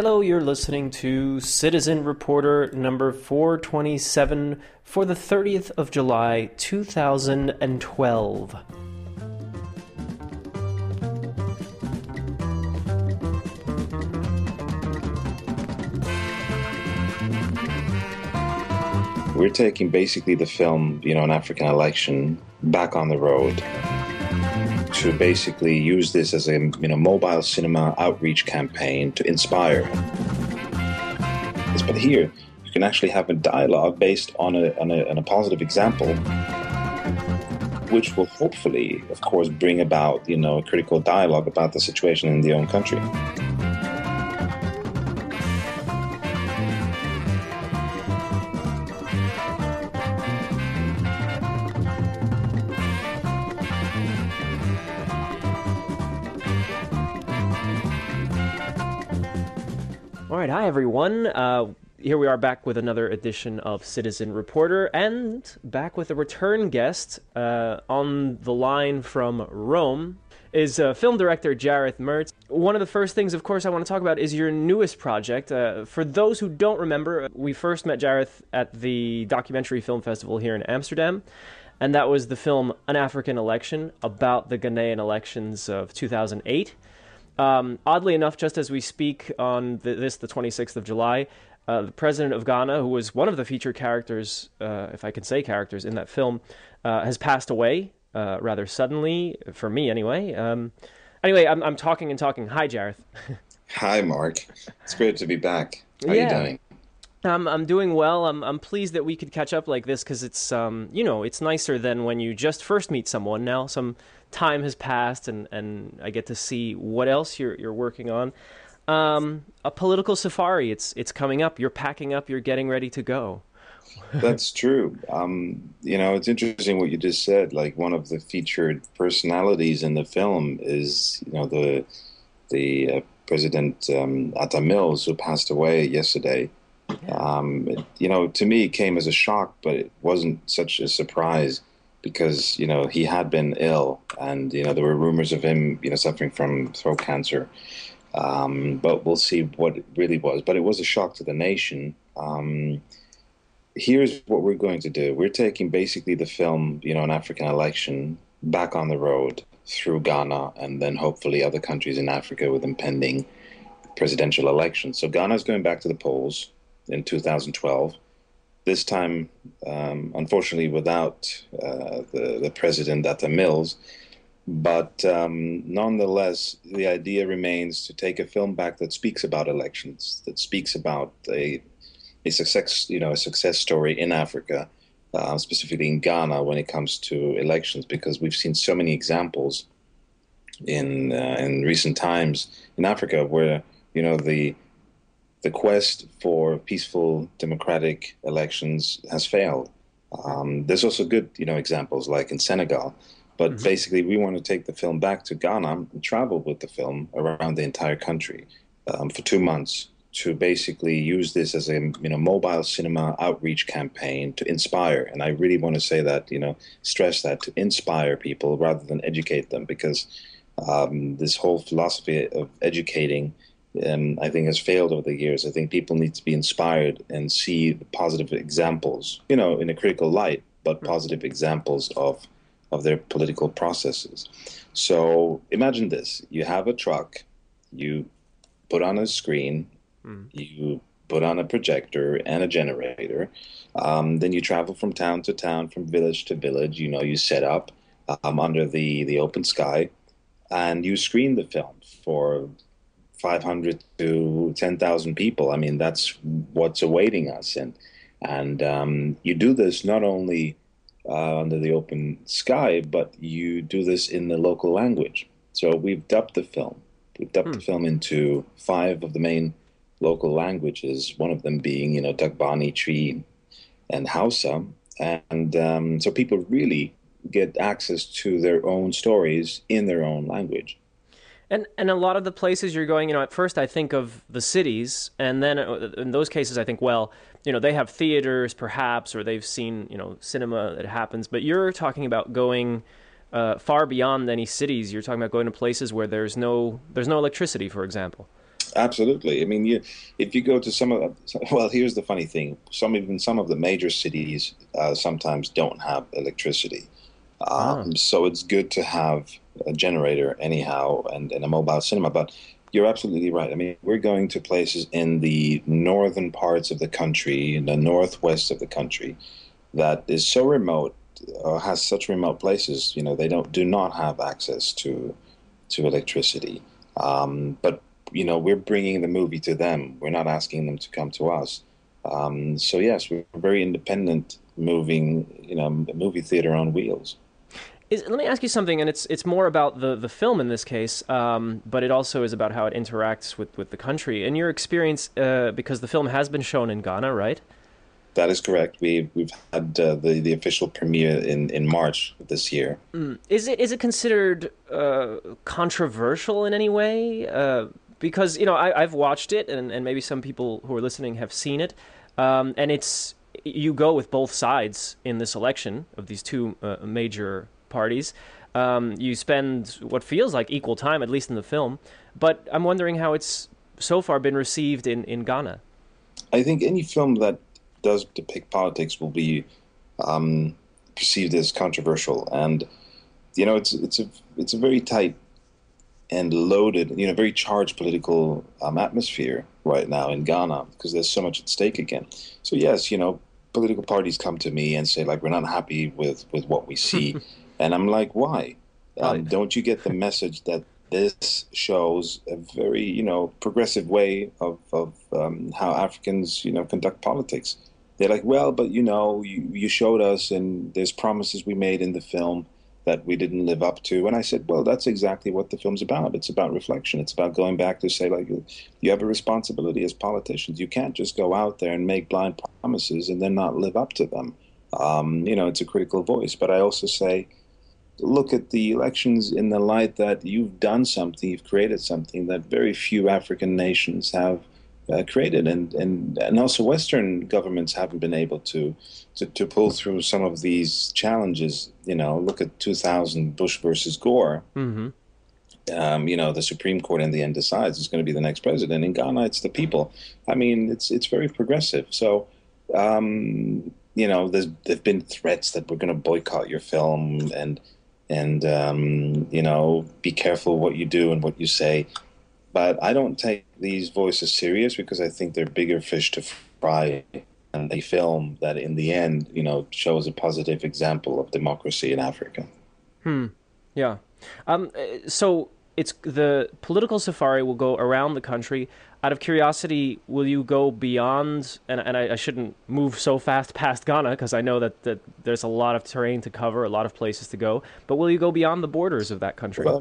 Hello, you're listening to Citizen Reporter number 427 for the 30th of July, 2012. We're taking basically the film, you know, an African election back on the road to basically use this as a you know mobile cinema outreach campaign to inspire. But here, you can actually have a dialogue based on a, on a, on a positive example, which will hopefully, of course, bring about you know a critical dialogue about the situation in the own country. Everyone. Uh, here we are back with another edition of Citizen Reporter, and back with a return guest uh, on the line from Rome is uh, film director Jarreth Merz. One of the first things, of course, I want to talk about is your newest project. Uh, for those who don't remember, we first met Jarreth at the Documentary Film Festival here in Amsterdam, and that was the film An African Election about the Ghanaian elections of 2008. Um, oddly enough, just as we speak on the, this, the 26th of July, uh, the president of Ghana, who was one of the featured characters, uh, if I can say characters, in that film, uh, has passed away uh, rather suddenly, for me anyway. Um, anyway, I'm, I'm talking and talking. Hi, Jarreth. Hi, Mark. It's great to be back. How yeah. are you doing? I'm I'm doing well. I'm I'm pleased that we could catch up like this because it's um you know it's nicer than when you just first meet someone. Now some time has passed and, and I get to see what else you're you're working on. Um, a political safari. It's it's coming up. You're packing up. You're getting ready to go. That's true. Um, you know, it's interesting what you just said. Like one of the featured personalities in the film is you know the the uh, President um, Atta Mills who passed away yesterday. Um, it, you know, to me, it came as a shock, but it wasn't such a surprise because you know he had been ill, and you know there were rumors of him you know suffering from throat cancer. Um, but we'll see what it really was. But it was a shock to the nation. Um, here's what we're going to do: we're taking basically the film, you know, an African election back on the road through Ghana, and then hopefully other countries in Africa with impending presidential elections. So Ghana is going back to the polls in 2012 this time, um, unfortunately, without uh, the, the president Atta Mills. But um, nonetheless, the idea remains to take a film back that speaks about elections, that speaks about a, a success, you know, a success story in Africa, uh, specifically in Ghana, when it comes to elections, because we've seen so many examples in uh, in recent times in Africa where you know the the quest for peaceful democratic elections has failed. Um, there's also good, you know, examples like in Senegal. But mm-hmm. basically, we want to take the film back to Ghana and travel with the film around the entire country um, for two months to basically use this as a you know mobile cinema outreach campaign to inspire. And I really want to say that you know stress that to inspire people rather than educate them because um, this whole philosophy of educating um, I think has failed over the years. I think people need to be inspired and see positive examples, you know, in a critical light, but positive examples of of their political processes. So imagine this: you have a truck, you put on a screen, mm. you put on a projector and a generator. Um, then you travel from town to town, from village to village. You know, you set up um, under the the open sky, and you screen the film for 500 to 10,000 people. I mean, that's what's awaiting us. And, and um, you do this not only uh, under the open sky, but you do this in the local language. So we've dubbed the film. We've dubbed hmm. the film into five of the main local languages, one of them being, you know, Dagbani, Twi, and Hausa. And um, so people really get access to their own stories in their own language. And and a lot of the places you're going, you know, at first I think of the cities, and then uh, in those cases I think, well, you know, they have theaters perhaps, or they've seen you know cinema that happens. But you're talking about going uh, far beyond any cities. You're talking about going to places where there's no there's no electricity, for example. Absolutely. I mean, you, if you go to some of the, well, here's the funny thing: some even some of the major cities uh, sometimes don't have electricity, um, oh. so it's good to have a generator anyhow and, and a mobile cinema. But you're absolutely right. I mean, we're going to places in the northern parts of the country, in the northwest of the country, that is so remote, or has such remote places. You know, they don't do not have access to to electricity. Um, but you know, we're bringing the movie to them. We're not asking them to come to us. Um, so yes, we're very independent, moving, you know, movie theater on wheels. Is, let me ask you something, and it's it's more about the, the film in this case, um, but it also is about how it interacts with, with the country. In your experience, uh, because the film has been shown in Ghana, right? That is correct. We we've had uh, the the official premiere in, in March this year. Mm. Is it is it considered uh, controversial in any way? Uh, because you know I, have watched it, and, and maybe some people who are listening have seen it, um, and it's you go with both sides in this election of these two uh, major parties. Um, you spend what feels like equal time, at least in the film. But I'm wondering how it's so far been received in, in Ghana. I think any film that does depict politics will be um, perceived as controversial, and you know it's it's a it's a very tight and loaded, you know, very charged political um, atmosphere right now in Ghana because there's so much at stake again. So yes, you know, political parties come to me and say like we're not happy with with what we see. And I'm like, why? Um, don't you get the message that this shows a very, you know, progressive way of, of um, how Africans, you know, conduct politics? They're like, well, but you know, you, you showed us, and there's promises we made in the film that we didn't live up to. And I said, well, that's exactly what the film's about. It's about reflection. It's about going back to say, like, you have a responsibility as politicians. You can't just go out there and make blind promises and then not live up to them. Um, you know, it's a critical voice. But I also say, look at the elections in the light that you've done something, you've created something that very few African nations have uh, created, and, and and also Western governments haven't been able to, to to pull through some of these challenges. You know, look at 2000 Bush versus Gore. Mm-hmm. Um, you know, the Supreme Court in the end decides who's going to be the next president. In Ghana, it's the people. I mean, it's it's very progressive. So. Um, you know, there's there've been threats that we're going to boycott your film, and and um, you know be careful what you do and what you say. But i don't take these voices serious because i think they're bigger fish to fry and they film that in the end you know shows a positive example of democracy in africa. Hmm. Yeah. Um, so it's the political safari will go around the country out of curiosity, will you go beyond? And, and I, I shouldn't move so fast past Ghana because I know that, that there's a lot of terrain to cover, a lot of places to go. But will you go beyond the borders of that country? Well,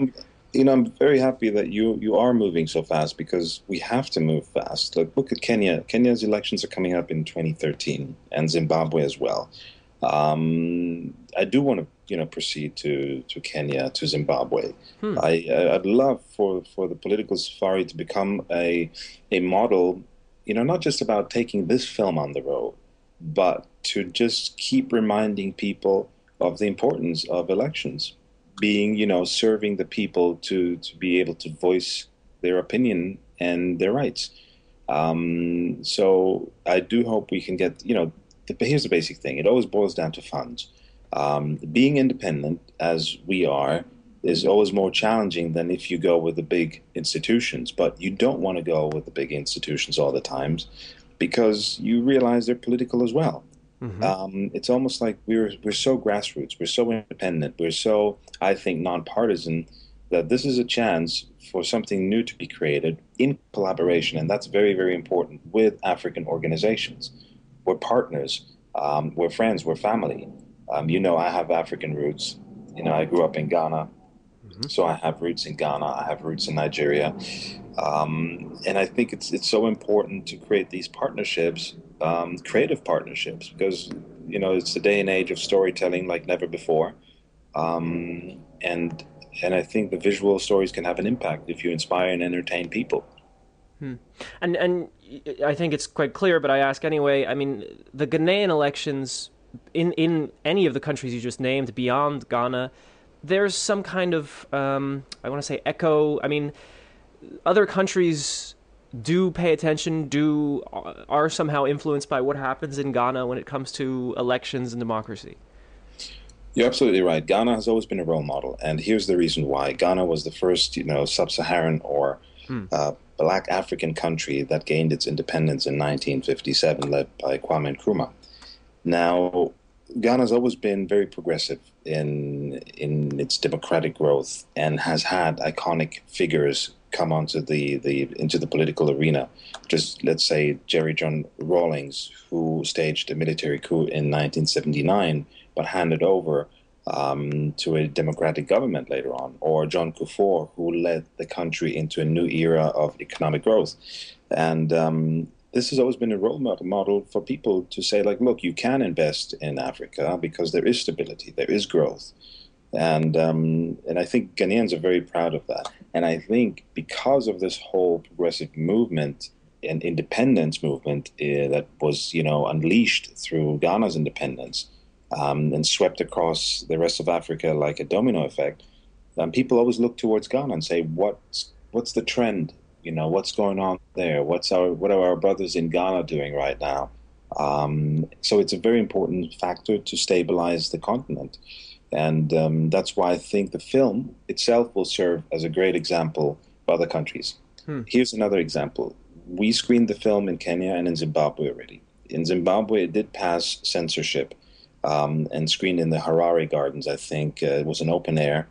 you know, I'm very happy that you you are moving so fast because we have to move fast. Like, look at Kenya. Kenya's elections are coming up in 2013, and Zimbabwe as well. Um, I do want to you know proceed to to Kenya to Zimbabwe. Hmm. I I'd love for for the political safari to become a a model. You know, not just about taking this film on the road, but to just keep reminding people of the importance of elections, being you know serving the people to to be able to voice their opinion and their rights. Um, so I do hope we can get you know. The, here's the basic thing: it always boils down to funds um, being independent, as we are, is always more challenging than if you go with the big institutions. But you don't want to go with the big institutions all the times because you realize they're political as well. Mm-hmm. Um, it's almost like we're we're so grassroots, we're so independent, we're so I think nonpartisan that this is a chance for something new to be created in collaboration, and that's very very important with African organizations. We're partners, um, we're friends, we're family, um, you know, I have African roots. You know, I grew up in Ghana, mm-hmm. so I have roots in Ghana. I have roots in Nigeria, um, and I think it's it's so important to create these partnerships, um, creative partnerships, because you know it's the day and age of storytelling like never before, um, and and I think the visual stories can have an impact if you inspire and entertain people. Hmm. And and I think it's quite clear, but I ask anyway. I mean, the Ghanaian elections in in any of the countries you just named beyond Ghana, there's some kind of um, I want to say echo. I mean, other countries do pay attention, do are somehow influenced by what happens in Ghana when it comes to elections and democracy. You're absolutely right. Ghana has always been a role model, and here's the reason why. Ghana was the first, you know, sub-Saharan or hmm. uh, Black African country that gained its independence in 1957, led by Kwame Nkrumah. Now, Ghana's always been very progressive in in its democratic growth and has had iconic figures come onto the, the into the political arena. Just let's say Jerry John Rawlings, who staged a military coup in 1979, but handed over um, to a democratic government later on, or John Kufuor, who led the country into a new era of economic growth. And um, this has always been a role model for people to say, like, look, you can invest in Africa because there is stability, there is growth. And, um, and I think Ghanaians are very proud of that. And I think because of this whole progressive movement and independence movement uh, that was, you know, unleashed through Ghana's independence, um, and swept across the rest of Africa like a domino effect, um, people always look towards Ghana and say, "What's what's the trend? You know, what's going on there? What's our what are our brothers in Ghana doing right now?" Um, so it's a very important factor to stabilize the continent, and um, that's why I think the film itself will serve as a great example for other countries. Hmm. Here's another example: we screened the film in Kenya and in Zimbabwe already. In Zimbabwe, it did pass censorship um, and screened in the Harare Gardens. I think uh, it was an open air,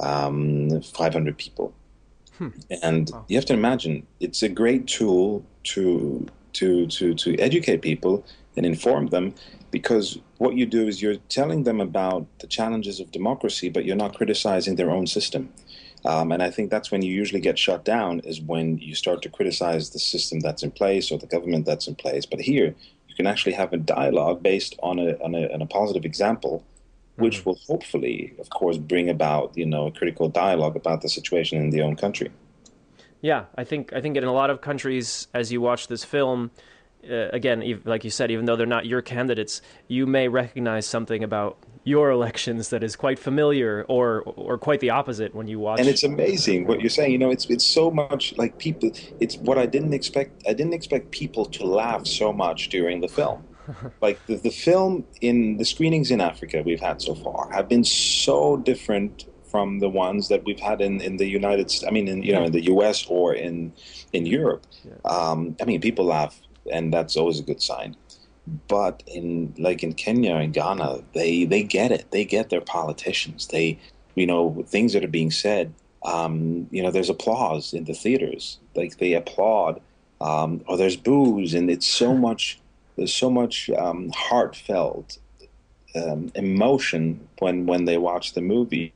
um, 500 people. Hmm. And wow. you have to imagine it's a great tool to to to to educate people and inform them because what you do is you're telling them about the challenges of democracy, but you're not criticizing their own system. Um, and I think that's when you usually get shut down is when you start to criticize the system that's in place or the government that's in place. But here, you can actually have a dialogue based on a, on a, on a positive example, which mm-hmm. will hopefully, of course, bring about you know a critical dialogue about the situation in the own country. Yeah, I think I think in a lot of countries, as you watch this film, uh, again, like you said, even though they're not your candidates, you may recognize something about your elections that is quite familiar or or quite the opposite when you watch and it's amazing what you're saying you know it's it's so much like people it's what i didn't expect i didn't expect people to laugh so much during the film like the, the film in the screenings in africa we've had so far have been so different from the ones that we've had in, in the United States. I mean, in you know, in the U.S. or in in Europe. Yeah. Um, I mean, people laugh, and that's always a good sign but in like in Kenya and Ghana, they they get it. They get their politicians. They, you know, things that are being said. Um, you know, there's applause in the theaters. Like they applaud, um, or there's boos, and it's so much. There's so much um, heartfelt um, emotion when when they watch the movie.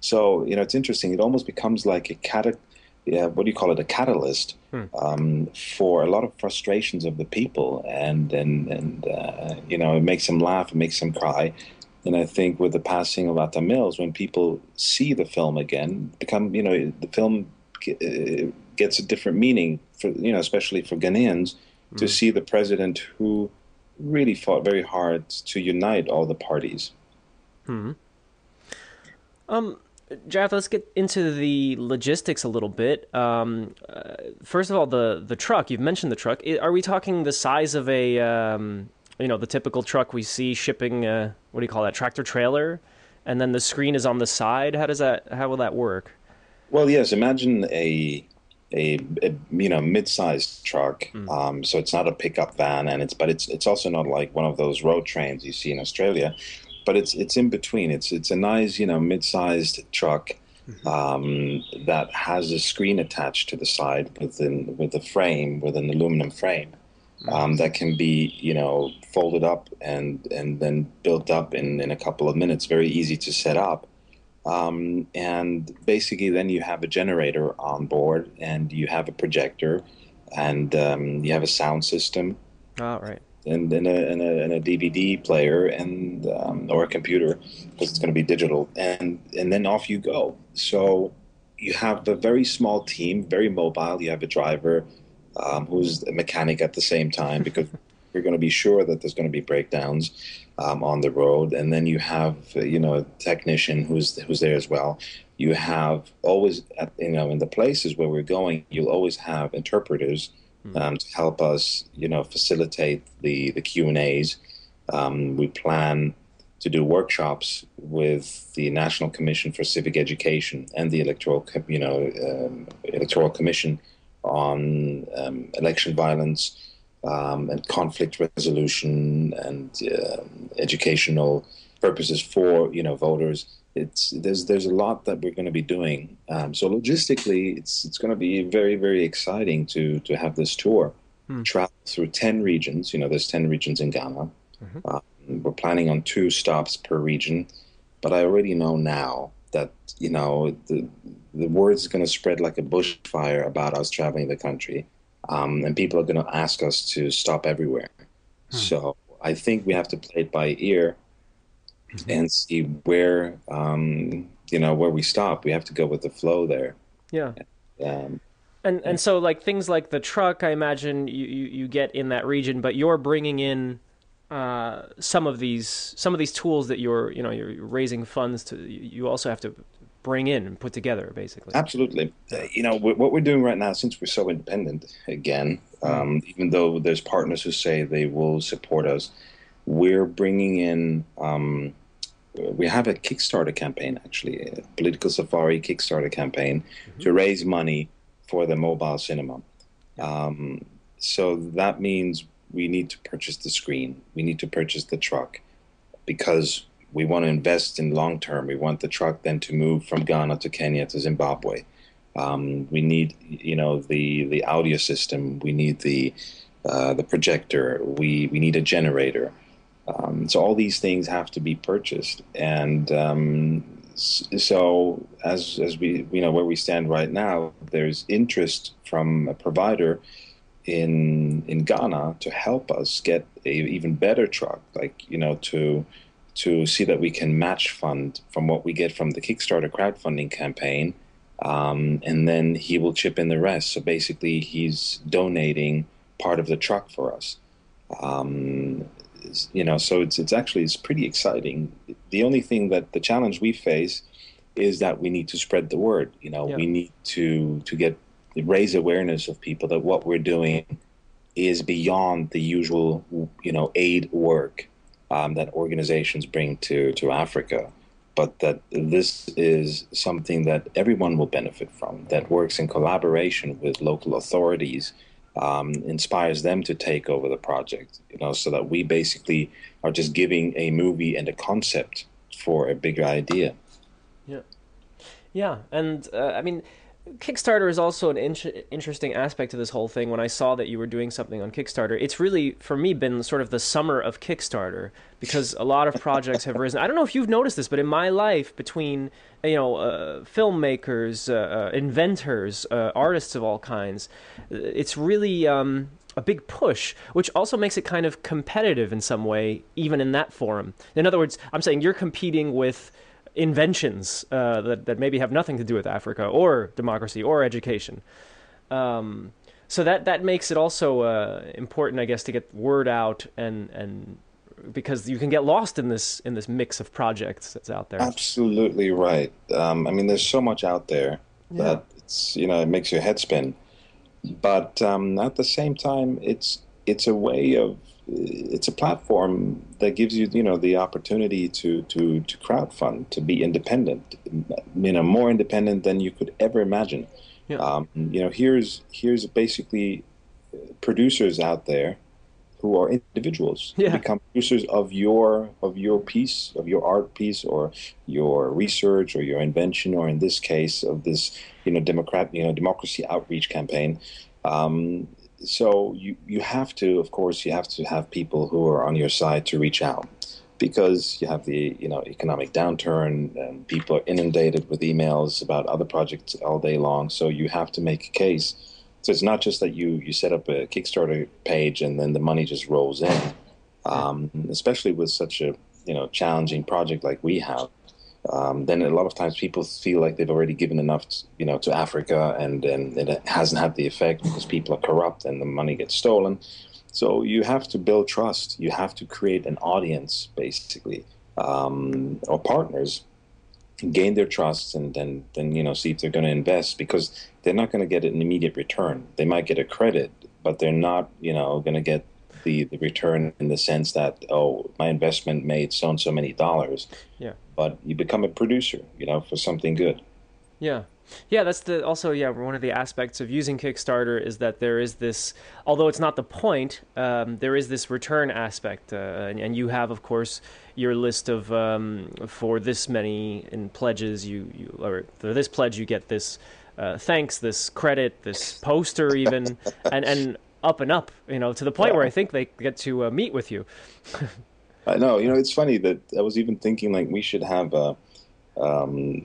So you know, it's interesting. It almost becomes like a yeah, what do you call it, a catalyst hmm. um, for a lot of frustrations of the people, and and and uh, you know, it makes them laugh, it makes them cry, and I think with the passing of Atta Mills, when people see the film again, become you know, the film uh, gets a different meaning for you know, especially for Ghanaians, to see the president who really fought very hard to unite all the parties. Hmm. Um Jeff, let's get into the logistics a little bit. Um, uh, first of all, the the truck. You've mentioned the truck. Are we talking the size of a um, you know the typical truck we see shipping? Uh, what do you call that? Tractor trailer, and then the screen is on the side. How does that? How will that work? Well, yes. Imagine a a, a you know mid-sized truck. Mm. Um, so it's not a pickup van, and it's but it's it's also not like one of those road trains you see in Australia but it's it's in between. It's it's a nice you know mid-sized truck mm-hmm. um, that has a screen attached to the side within with a frame with an aluminum frame um, mm-hmm. that can be you know folded up and and then built up in in a couple of minutes. Very easy to set up. Um, and basically, then you have a generator on board, and you have a projector, and um, you have a sound system. Oh, right and, and, a, and, a, and a DVD player and um, or a computer because it's going to be digital and and then off you go. So you have a very small team, very mobile. You have a driver um, who's a mechanic at the same time because we're going to be sure that there's going to be breakdowns um, on the road, and then you have you know a technician who's who's there as well. You have always at, you know in the places where we're going, you'll always have interpreters hmm. um, to help us you know facilitate the the Q and A's. Um, we plan to do workshops with the National Commission for Civic Education and the Electoral you know um, Electoral Commission on um, election violence um, and conflict resolution and uh, educational purposes for you know voters. It's there's there's a lot that we're going to be doing. Um, so logistically, it's it's going to be very very exciting to to have this tour hmm. travel through ten regions. You know, there's ten regions in Ghana. Mm-hmm. Uh, we're planning on two stops per region, but I already know now that you know the the word is going to spread like a bushfire about us traveling the country um, and people are going to ask us to stop everywhere. Hmm. So I think we have to play it by ear mm-hmm. and see where um, you know where we stop. We have to go with the flow there. Yeah. Um, and and so like things like the truck, I imagine you, you, you get in that region, but you're bringing in uh, some of these some of these tools that you're you know you're raising funds to. You also have to bring in and put together, basically. Absolutely. Uh, you know, what we're doing right now, since we're so independent, again, hmm. um, even though there's partners who say they will support us, we're bringing in. Um, we have a Kickstarter campaign, actually, a political safari Kickstarter campaign mm-hmm. to raise money for the mobile cinema. Um, so that means we need to purchase the screen, we need to purchase the truck, because we want to invest in long term. We want the truck then to move from Ghana to Kenya to Zimbabwe. Um, we need, you know, the the audio system. We need the uh, the projector. We we need a generator. Um, so all these things have to be purchased, and um, so as as we you know where we stand right now, there's interest from a provider in in Ghana to help us get a even better truck, like you know to to see that we can match fund from what we get from the Kickstarter crowdfunding campaign. Um, and then he will chip in the rest. So basically, he's donating part of the truck for us. Um, you know, so it's it's actually it's pretty exciting. The only thing that the challenge we face is that we need to spread the word. You know, yeah. we need to to get raise awareness of people that what we're doing is beyond the usual you know aid work um, that organizations bring to, to Africa, but that this is something that everyone will benefit from, that works in collaboration with local authorities, um, inspires them to take over the project, you know, so that we basically are just giving a movie and a concept for a bigger idea. Yeah. Yeah. And uh, I mean, Kickstarter is also an in- interesting aspect to this whole thing. When I saw that you were doing something on Kickstarter, it's really for me been sort of the summer of Kickstarter because a lot of projects have risen. I don't know if you've noticed this, but in my life, between you know uh, filmmakers, uh, uh inventors, uh, artists of all kinds, it's really um, a big push, which also makes it kind of competitive in some way, even in that forum. In other words, I'm saying you're competing with inventions uh, that, that maybe have nothing to do with Africa or democracy or education. Um, so that that makes it also uh, important, I guess, to get word out and and because you can get lost in this in this mix of projects that's out there. Absolutely right. Um, I mean, there's so much out there yeah. that it's you know it makes your head spin, but um, at the same time, it's it's a way of it's a platform that gives you you know the opportunity to to to crowdfund to be independent you know more independent than you could ever imagine yeah. um, you know here's here's basically producers out there who are individuals yeah. who become producers of your of your piece of your art piece or your research or your invention or in this case of this you know democrat you know democracy outreach campaign um, so you you have to, of course, you have to have people who are on your side to reach out because you have the you know economic downturn and people are inundated with emails about other projects all day long. So you have to make a case. So it's not just that you you set up a Kickstarter page and then the money just rolls in. Um, especially with such a you know challenging project like we have, um, then a lot of times people feel like they've already given enough, to, you know, to Africa, and and it hasn't had the effect because people are corrupt and the money gets stolen. So you have to build trust. You have to create an audience, basically, um, or partners, gain their trust, and then then you know see if they're going to invest because they're not going to get an immediate return. They might get a credit, but they're not you know going to get the, the return in the sense that oh my investment made so and so many dollars. Yeah. But you become a producer, you know, for something good. Yeah. Yeah, that's the also yeah one of the aspects of using Kickstarter is that there is this although it's not the point um, there is this return aspect uh, and, and, you have of course your list of um, for this many in pledges you, you or for this pledge you get this uh, thanks this credit this poster even and and up and up you know to the point where I think they get to uh, meet with you. I know you know it's funny that I was even thinking like we should have a um,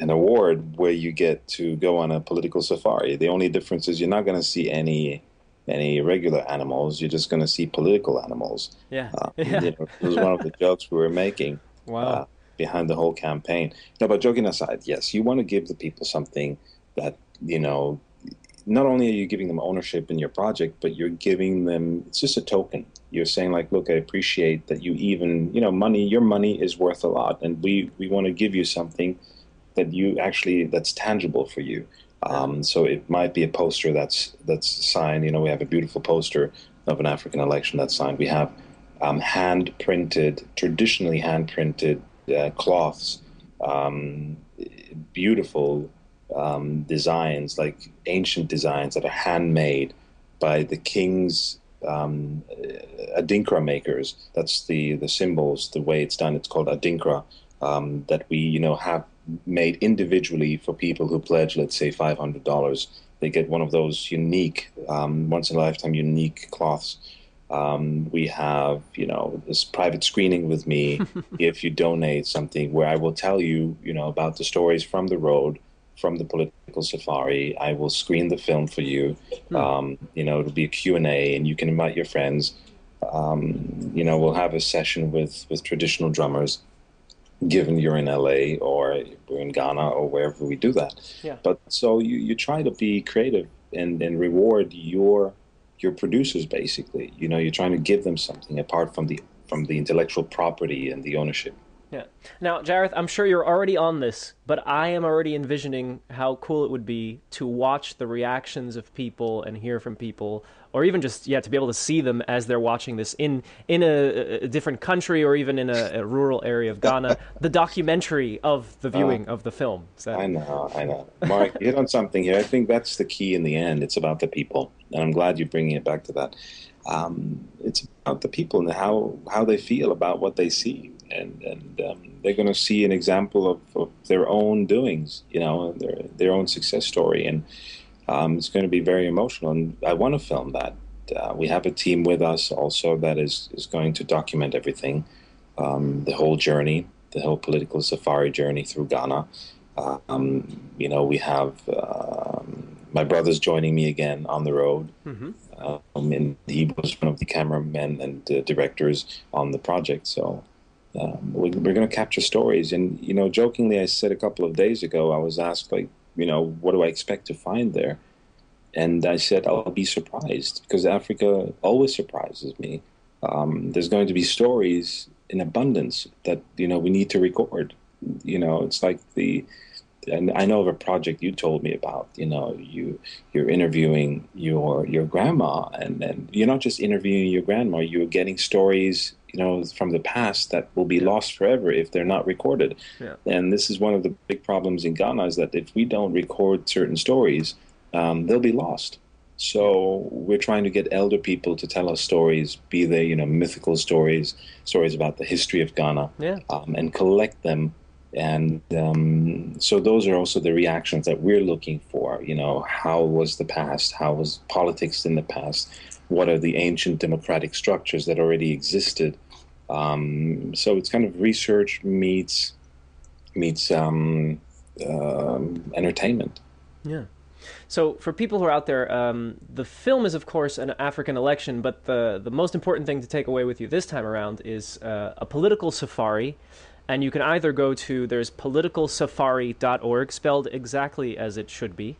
an award where you get to go on a political safari. The only difference is you're not going to see any any regular animals. You're just going to see political animals. Yeah, uh, yeah. You know, it was one of the jokes we were making. Wow. Uh, behind the whole campaign. No, but joking aside, yes, you want to give the people something that you know. Not only are you giving them ownership in your project, but you're giving them. It's just a token you're saying like, look, I appreciate that you even, you know, money, your money is worth a lot, and we we want to give you something that you actually that's tangible for you. Um, so it might be a poster that's that's signed. You know, we have a beautiful poster of an African election that's signed. We have um, hand printed, traditionally hand printed uh, cloths, um, beautiful um, designs, like ancient designs that are handmade by the king's um, adinkra makers. That's the the symbols, the way it's done. It's called adinkra. Um, that we you know have made individually for people who pledge, let's say, five hundred dollars. They get one of those unique, um, once in a lifetime, unique cloths. Um, we have, you know, this private screening with me if you donate something where I will tell you, you know, about the stories from the road, from the political safari. I will screen the film for you. Hmm. Um, you know, it'll be a Q&A and you can invite your friends. Um, you know, we'll have a session with, with traditional drummers, given you're in LA or we're in Ghana or wherever we do that. Yeah. But so you, you try to be creative and, and reward your your producers basically. You know, you're trying to give them something apart from the from the intellectual property and the ownership. Yeah. Now, Jarreth, I'm sure you're already on this, but I am already envisioning how cool it would be to watch the reactions of people and hear from people, or even just yeah, to be able to see them as they're watching this in in a, a different country or even in a, a, rural area of Ghana. the documentary of the viewing uh, of the film. So. I know, I know. Mark, you hit on something here. I think that's the key in the end. It's about the people, and I'm glad you're bringing it back to that. Um, it's about the people and how how they feel about what they see and and um, they're going to see an example of, of, their own doings, you know, their their own success story, and um, it's going to be very emotional. And I want to film that. Uh, we have a team with us also that is is going to document everything, um, the whole journey, the whole political safari journey through Ghana. Um, you know, we have um, my brother's joining me again on the road. Mm-hmm. Um, and he was one of the cameramen and uh, directors on the project. So um, we, are going to capture stories. And you know, jokingly, I said a couple of days ago, I was asked like, you know, what do I expect to find there? And I said I'll be surprised because Africa always surprises me. Um, there's going to be stories in abundance that you know we need to record. You know, it's like the and I know of a project you told me about. You know, you you're interviewing your your grandma, and and you're not just interviewing your grandma. You're getting stories you know from the past that will be lost forever if they're not recorded. Yeah. And this is one of the big problems in Ghana is that if we don't record certain stories, um, they'll be lost. So we're trying to get elder people to tell us stories, be they you know mythical stories, stories about the history of Ghana, yeah. um, and collect them. And um, so those are also the reactions that we're looking for. You know, how was the past? How was politics in the past? What are the ancient democratic structures that already existed? Um, so it's kind of research meets meets um, uh, entertainment. Yeah. So for people who are out there, um, the film is of course an African election, but the the most important thing to take away with you this time around is uh, a political safari. And you can either go to there's politicalsafari.org, spelled exactly as it should be.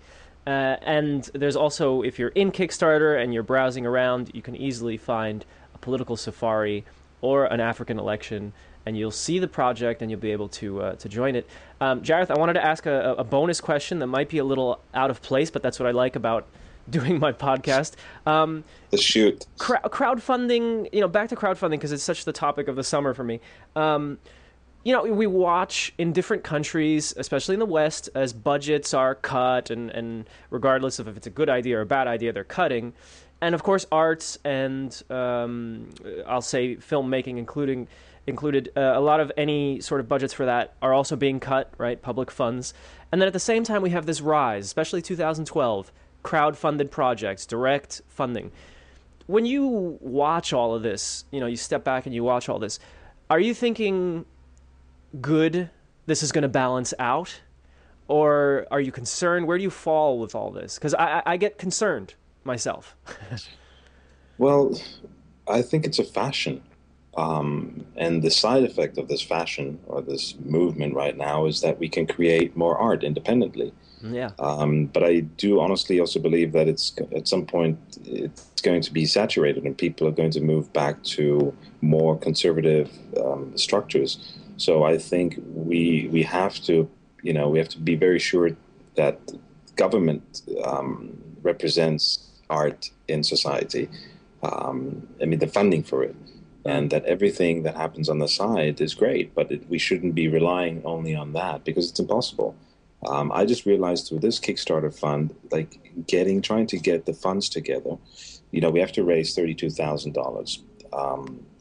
Uh, and there's also, if you're in Kickstarter and you're browsing around, you can easily find a political safari or an African election, and you'll see the project and you'll be able to uh, to join it. Um, Jarreth, I wanted to ask a, a, bonus question that might be a little out of place, but that's what I like about doing my podcast. Um, the shoot cr- crowdfunding. You know, back to crowdfunding because it's such the topic of the summer for me. Um, you know, we watch in different countries, especially in the West, as budgets are cut, and, and regardless of if it's a good idea or a bad idea, they're cutting. And of course, arts and um, I'll say filmmaking, including included uh, a lot of any sort of budgets for that are also being cut, right? Public funds. And then at the same time, we have this rise, especially 2012, crowd-funded projects, direct funding. When you watch all of this, you know, you step back and you watch all this. Are you thinking good this is going to balance out? Or are you concerned? Where do you fall with all this? Because I, I get concerned myself. well, I think it's a fashion. Um, and the side effect of this fashion or this movement right now is that we can create more art independently. Yeah. Um, but I do honestly also believe that it's at some point it's going to be saturated and people are going to move back to more conservative um, structures. So I think we we have to you know we have to be very sure that government um, represents art in society. Um, I mean the funding for it, and that everything that happens on the side is great, but it, we shouldn't be relying only on that because it's impossible. Um, I just realized through this Kickstarter fund, like getting trying to get the funds together, you know, we have to raise thirty-two thousand um, dollars.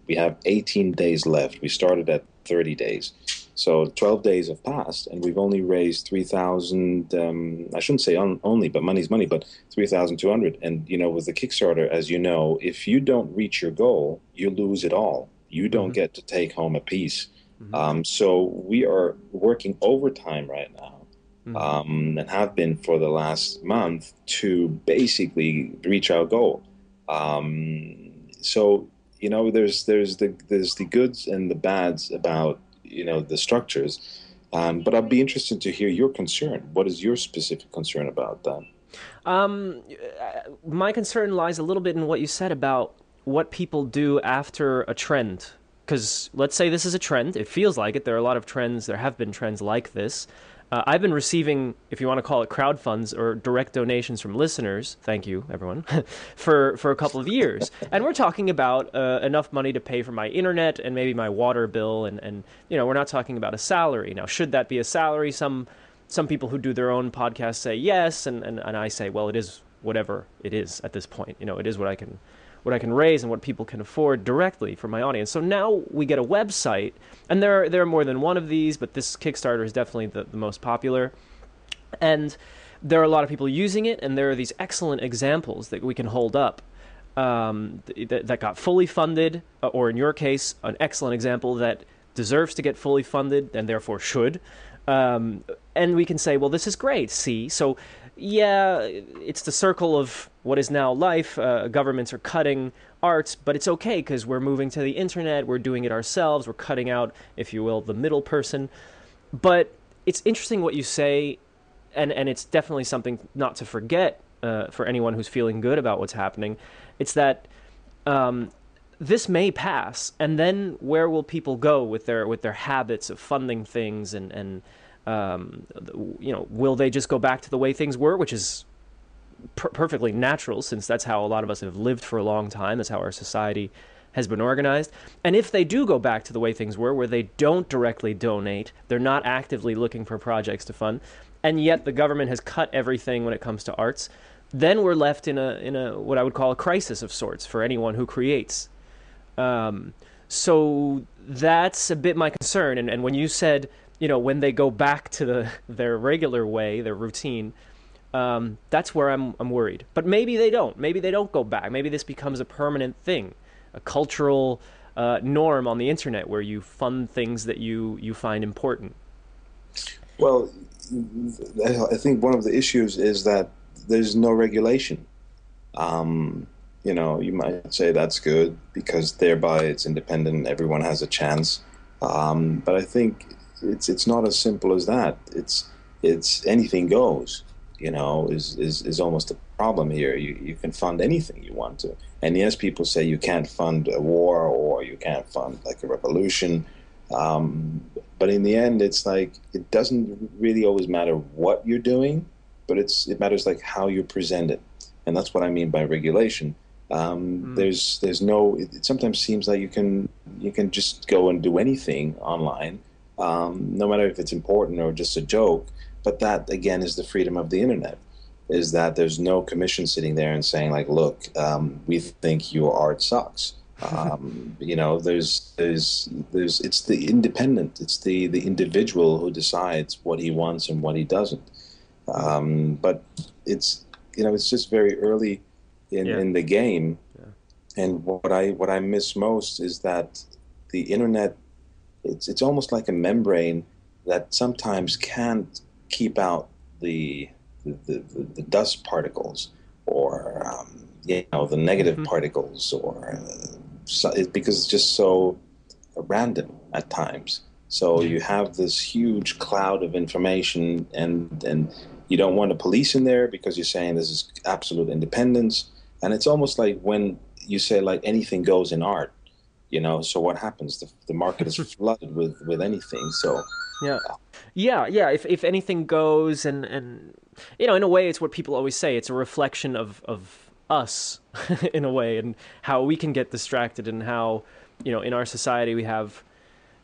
We have 18 days left. We started at 30 days. So 12 days have passed, and we've only raised 3,000. Um, I shouldn't say on, only, but money's money, but 3,200. And, you know, with the Kickstarter, as you know, if you don't reach your goal, you lose it all. You don't mm-hmm. get to take home a piece. Mm-hmm. Um, so we are working overtime right now. Mm-hmm. Um, and have been for the last month to basically reach our goal. Um, so you know, there's there's the there's the goods and the bads about you know the structures. Um, but I'd be interested to hear your concern. What is your specific concern about that? Um, my concern lies a little bit in what you said about what people do after a trend. Because let's say this is a trend, it feels like it. There are a lot of trends, there have been trends like this. Uh, I've been receiving, if you want to call it crowd funds or direct donations from listeners, thank you, everyone, for, for a couple of years. And we're talking about uh, enough money to pay for my internet and maybe my water bill. And, and, you know, we're not talking about a salary. Now, should that be a salary? Some, some people who do their own podcast say yes. And, and, and I say, well, it is whatever it is at this point. You know, it is what I can what I can raise and what people can afford directly for my audience. So now we get a website, and there are, there are more than one of these, but this Kickstarter is definitely the, the most popular. And there are a lot of people using it, and there are these excellent examples that we can hold up um, that, that got fully funded, uh, or in your case, an excellent example that deserves to get fully funded and therefore should. Um, and we can say, well, this is great. See, so yeah, it's the circle of what is now life. Uh, governments are cutting arts, but it's okay because we're moving to the internet. We're doing it ourselves. We're cutting out, if you will, the middle person. But it's interesting what you say, and and it's definitely something not to forget uh, for anyone who's feeling good about what's happening. It's that. Um, this may pass, and then where will people go with their with their habits of funding things and and um, you know, will they just go back to the way things were, which is per- perfectly natural since that's how a lot of us have lived for a long time. That's how our society has been organized. And if they do go back to the way things were, where they don't directly donate, they're not actively looking for projects to fund, and yet the government has cut everything when it comes to arts, then we're left in a in a what I would call a crisis of sorts for anyone who creates. Um, so that's a bit my concern. And, and when you said you know, when they go back to the their regular way, their routine, um, that's where I'm I'm worried. But maybe they don't. Maybe they don't go back. Maybe this becomes a permanent thing, a cultural uh, norm on the internet where you fund things that you you find important. Well, I think one of the issues is that there's no regulation. Um, you know, you might say that's good because thereby it's independent. Everyone has a chance Um, but I think it's it's not as simple as that. It's it's anything goes. You know, is is is almost a problem here. You you can fund anything you want to. And yes, people say you can't fund a war or you can't fund like a revolution. Um, but in the end, it's like it doesn't really always matter what you're doing, but it's it matters like how you present it, and that's what I mean by regulation. Um, mm. There's there's no. It, sometimes seems like you can you can just go and do anything online, um, no matter if it's important or just a joke. But that again is the freedom of the internet. Is that there's no commission sitting there and saying like, look, um, we think your art sucks. Um, you know, there's there's there's it's the independent, it's the the individual who decides what he wants and what he doesn't. Um, but it's you know it's just very early in, yeah. in the game. Yeah. And what I what I miss most is that the internet it's it's almost like a membrane that sometimes can't keep out the the, the, the dust particles or um, you know the negative mm-hmm. particles or uh, so, it, because it's just so random at times. So you have this huge cloud of information, and and you don't want a police in there because you're saying this is absolute independence. And it's almost like when you say like anything goes in art, you know. So what happens? The, the market is flooded with with anything. So yeah, yeah, yeah. If if anything goes, and and you know, in a way, it's what people always say. It's a reflection of of us in a way, and how we can get distracted, and how you know, in our society, we have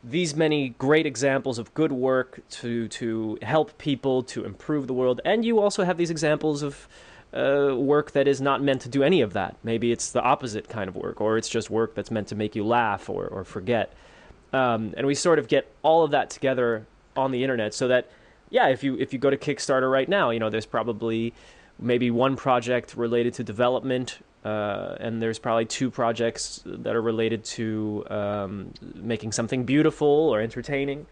these many great examples of good work to to help people to improve the world, and you also have these examples of uh, work that is not meant to do any of that. Maybe it's the opposite kind of work, or it's just work that's meant to make you laugh or, or forget. Um, and we sort of get all of that together on the internet so that, yeah, if you if you go to Kickstarter right now, you know, there's probably maybe one project related to development, uh, and there's probably two projects that are related to um, making something beautiful or entertaining.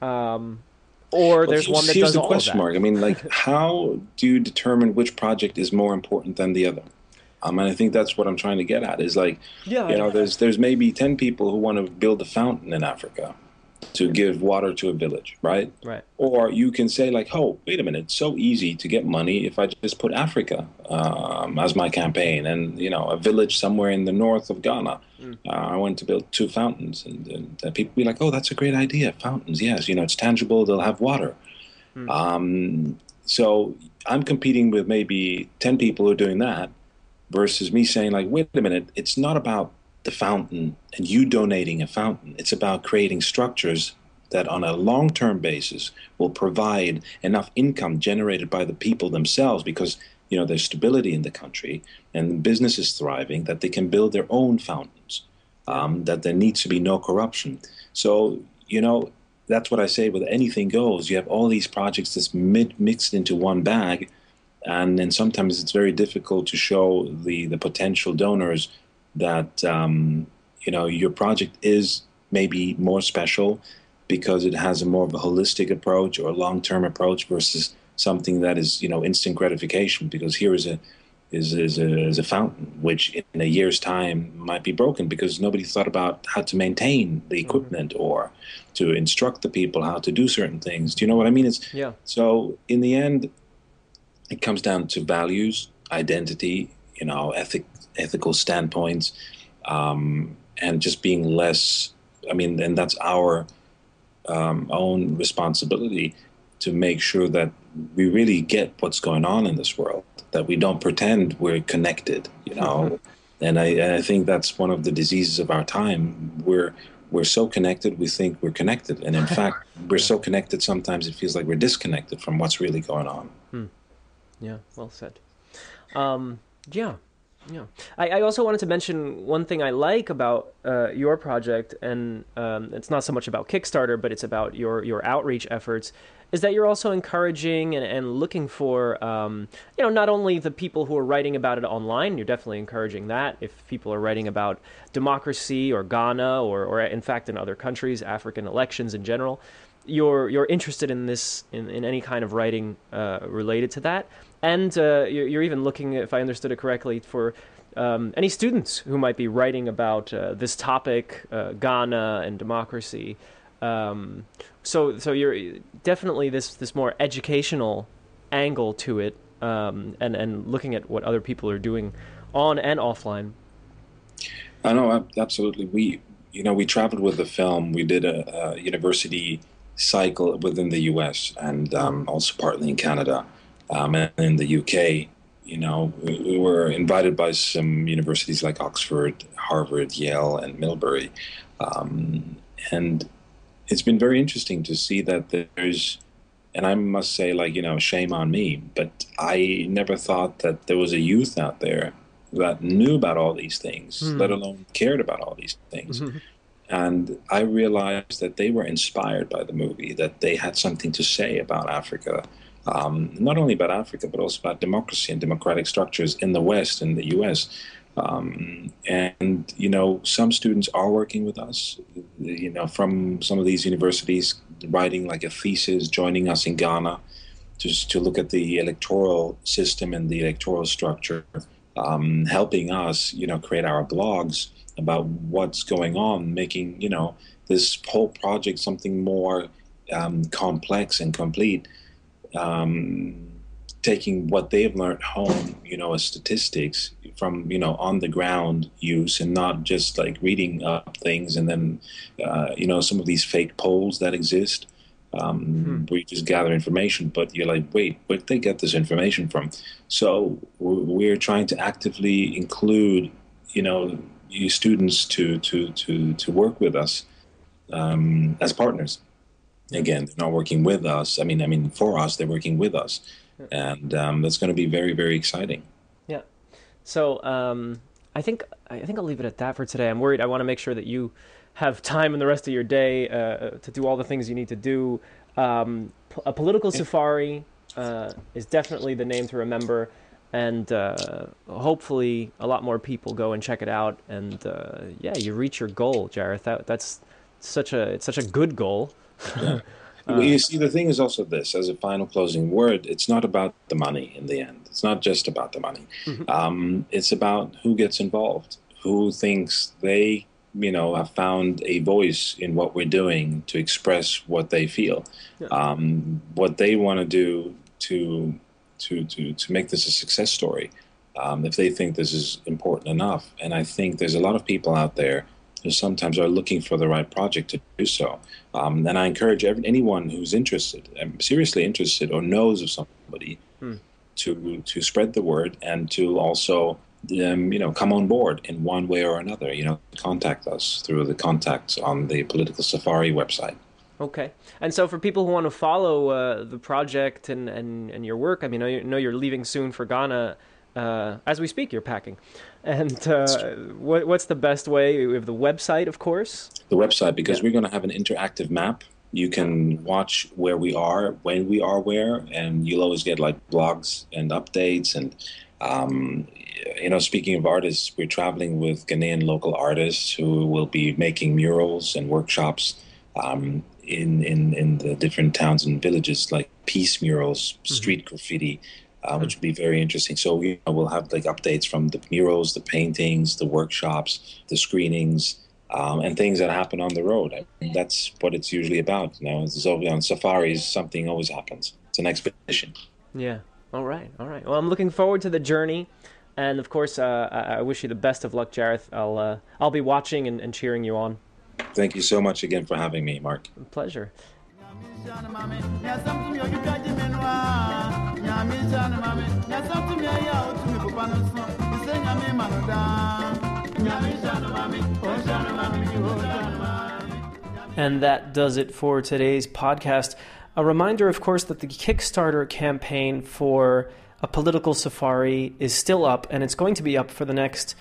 Um, or there's one that does the question mark. I mean, like, how do you determine which project is more important than the other? Um, and I think that's what I'm trying to get at. Is like, yeah, you know, there's there's maybe ten people who want to build a fountain in Africa, to give water to a village, right? Right. Or you can say like, oh, wait a minute, it's so easy to get money if I just put Africa um, as my campaign, and you know, a village somewhere in the north of Ghana. Mm. Uh, I want to build two fountains, and, and, people be like, oh, that's a great idea, fountains. Yes, you know, it's tangible. They'll have water. Mm. Um, so I'm competing with maybe ten people who are doing that, versus me saying like, wait a minute, it's not about the fountain and you donating a fountain. It's about creating structures that on a long term basis will provide enough income generated by the people themselves because you know there's stability in the country and business is thriving that they can build their own fountains um, that there needs to be no corruption so you know that's what i say with anything goes you have all these projects that's mixed into one bag and then sometimes it's very difficult to show the the potential donors that um, you know your project is maybe more special because it has a more of a holistic approach or a long-term approach versus something that is you know instant gratification because here is a is, is, a, is a fountain which in a year's time might be broken because nobody thought about how to maintain the mm-hmm. equipment mm-hmm. or to instruct the people how to do certain things do you know what i mean it's yeah so in the end it comes down to values identity you know ethic ethical standpoints, um, and just being less. I mean, and that's our um, own responsibility to make sure that we really get what's going on in this world. That we don't pretend we're connected, you know. Mm-hmm. And I, and I think that's one of the diseases of our time. We're we're so connected, we think we're connected, and in fact, we're so connected. Sometimes it feels like we're disconnected from what's really going on. Hmm. Yeah, well said. Um, yeah, yeah, I, I also wanted to mention one thing I like about uh, your project, and um, it's not so much about Kickstarter, but it's about your your outreach efforts. Is that you're also encouraging and, and looking for, um, you know, not only the people who are writing about it online. You're definitely encouraging that. If people are writing about democracy or Ghana or, or in fact in other countries, African elections in general, you're you're interested in this in, in any kind of writing uh, related to that and uh, you're even looking, if I understood it correctly, for um, any students who might be writing about uh, this topic, uh, Ghana and democracy. Um, so so you're definitely this this more educational angle to it, um, and and looking at what other people are doing on and offline. I know absolutely. We you know we traveled with the film. We did a, a university cycle within the U.S. and um, also partly in Canada um, and in the UK. You know, we, we, were invited by some universities like Oxford, Harvard, Yale, and Middlebury, um, and it's been very interesting to see that there's. And I must say, like you know, shame on me, but I never thought that there was a youth out there that knew about all these things, mm. let alone cared about all these things. Mm-hmm. And I realized that they were inspired by the movie, that they had something to say about Africa, um, not only about Africa, but also about democracy and democratic structures in the West and the US. Um, and, you know, some students are working with us, you know, from some of these universities, writing like a thesis, joining us in Ghana just to look at the electoral system and the electoral structure, um, helping us, you know, create our blogs about what's going on, making you know this whole project something more um, complex and complete. Um, taking what they've learned home, you know, as statistics from you know on the ground use, and not just like reading up things and then uh, you know some of these fake polls that exist. Um, hmm. where you just gather information, but you're like, wait, where did they get this information from? So we're trying to actively include, you know, students to to to to work with us um, as partners. Again, they're not working with us. I mean, I mean, for us, they're working with us, and um, that's going to be very very exciting. Yeah. So um, I think I think I'll leave it at that for today. I'm worried. I want to make sure that you have time in the rest of your day uh, to do all the things you need to do. Um, a political safari uh, is definitely the name to remember and uh, hopefully a lot more people go and check it out and uh, yeah you reach your goal jarreth that, that's such a it's such a good goal yeah. uh, you see the thing is also this as a final closing word it's not about the money in the end it's not just about the money mm-hmm. um, it's about who gets involved who thinks they you know have found a voice in what we're doing to express what they feel yeah. um, what they want to do to to to to make this a success story um, if they think this is important enough. And I think there's a lot of people out there sometimes are looking for the right project to do so. Um, and I encourage every, anyone who's interested, um, seriously interested, or knows of somebody, hmm. to to spread the word and to also. Um, you know, come on board in one way or another. You know, contact us through the contacts on the Political Safari website. Okay. And so for people who want to follow uh, the project and, and, and your work, I mean, I know you're leaving soon for Ghana. Uh, as we speak, you're packing. And uh, what, what's the best way? We have the website, of course. The website, because yeah. we're going to have an interactive map. You can watch where we are, when we are where, and you'll always get like blogs and updates. And, um, you know, speaking of artists, we're traveling with Ghanaian local artists who will be making murals and workshops. Um, in, in, in the different towns and villages, like peace murals, mm-hmm. street graffiti, uh, which would be very interesting. So you know, we'll have like updates from the murals, the paintings, the workshops, the screenings, um, and things that happen on the road. I mean, that's what it's usually about. You know, so on safaris, something always happens. It's an expedition. Yeah. All right. All right. Well, I'm looking forward to the journey. And of course, uh, I, I wish you the best of luck, Jarreth. I'll uh, I'll be watching and, and cheering you on. Thank you so much again for having me, Mark. Pleasure. And that does it for today's podcast. A reminder, of course, that the Kickstarter campaign for a political safari is still up, and it's going to be up for the next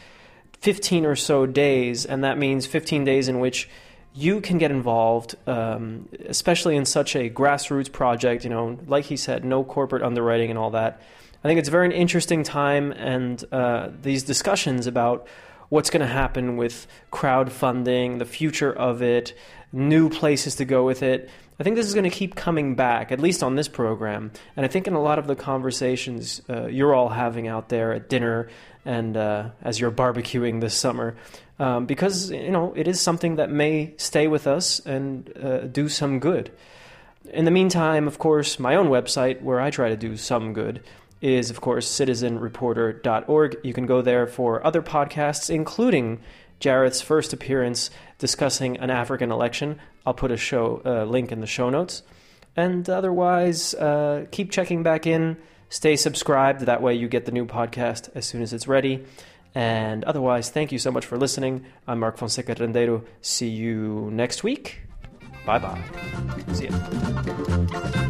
15 or so days, and that means 15 days in which you can get involved, um, especially in such a grassroots project. You know, like he said, no corporate underwriting and all that. I think it's a very interesting time, and uh, these discussions about what's going to happen with crowdfunding, the future of it, new places to go with it. I think this is going to keep coming back, at least on this program. And I think in a lot of the conversations uh, you're all having out there at dinner and uh, as you're barbecuing this summer, um, because you know it is something that may stay with us and uh, do some good. In the meantime, of course, my own website where I try to do some good is, of course, citizenreporter.org. You can go there for other podcasts, including Jarreth's first appearance discussing an African election. I'll put a show uh, link in the show notes. And otherwise, uh, keep checking back in. Stay subscribed. That way, you get the new podcast as soon as it's ready. And otherwise, thank you so much for listening. I'm Mark Fonseca Rendeiro. See you next week. Bye bye. See ya.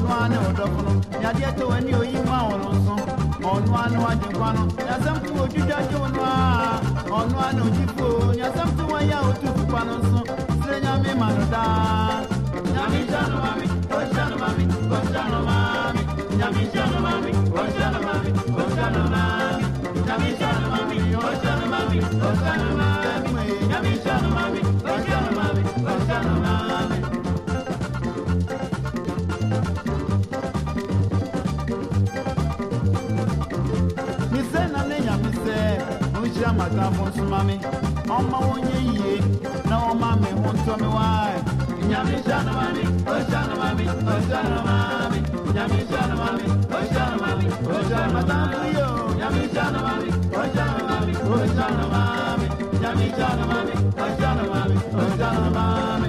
ọnụ anụ ọdọkụnụ ya dị eto wee ni oyi nwa ọrụ nsọ ọnụ anụ ajịkwanụ ya sempụ ojuju ajọ ọnụ a ọnụ anụ ojikwo ya sempụ nwa ya otutụkwanụ nsọ sire nya mi manụ daa nyami janụ mami. Ojanụ mami ojanụ mami nyami janụ mami. Ojanụ mami ojanụ mami nyami janụ mami ojanụ mami ojanụ mami. Matamfo nsoma me ɔma wɔnyɛ yie na ɔma me ho ntɔ me wae. Nyame hyɛ no ma me oh ɔhyɛ no ma me oh ɔhyɛ no ma me nyame hyɛ no ma me oh ɔhyɛ no ma me ɔhyɛ no matamfo yo nyame hyɛ no ma me ɔhyɛ no ma me ɔhyɛ no ma me nyame hyɛ no ma me ɔhyɛ no ma me ɔhyɛ no ma me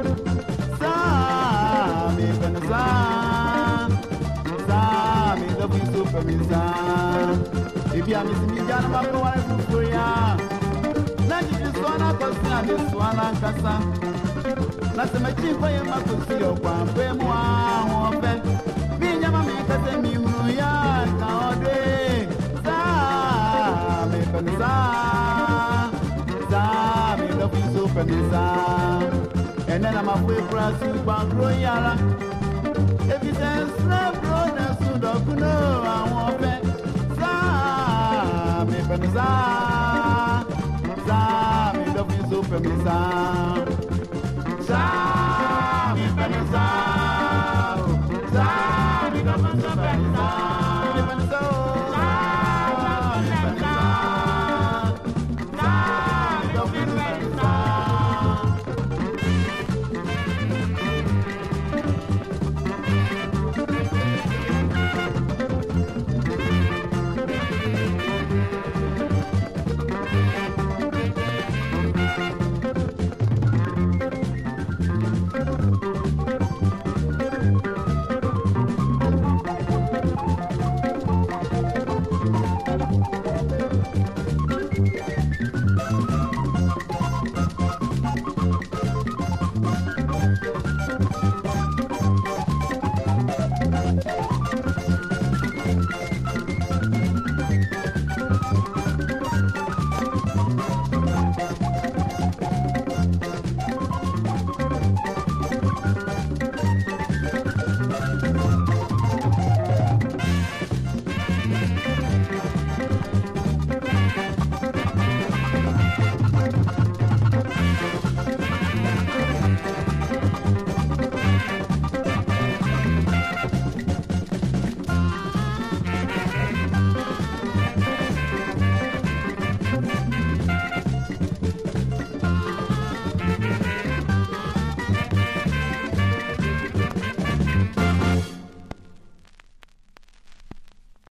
love you super, Miss If you are missing me, Jan, I'm going to do for you. Now you just want to go stand this one and Cassa. That's the machine for your mother to see dọ̀kúnná àwọn mi fẹ́mi sáà. Mi dọ́kun.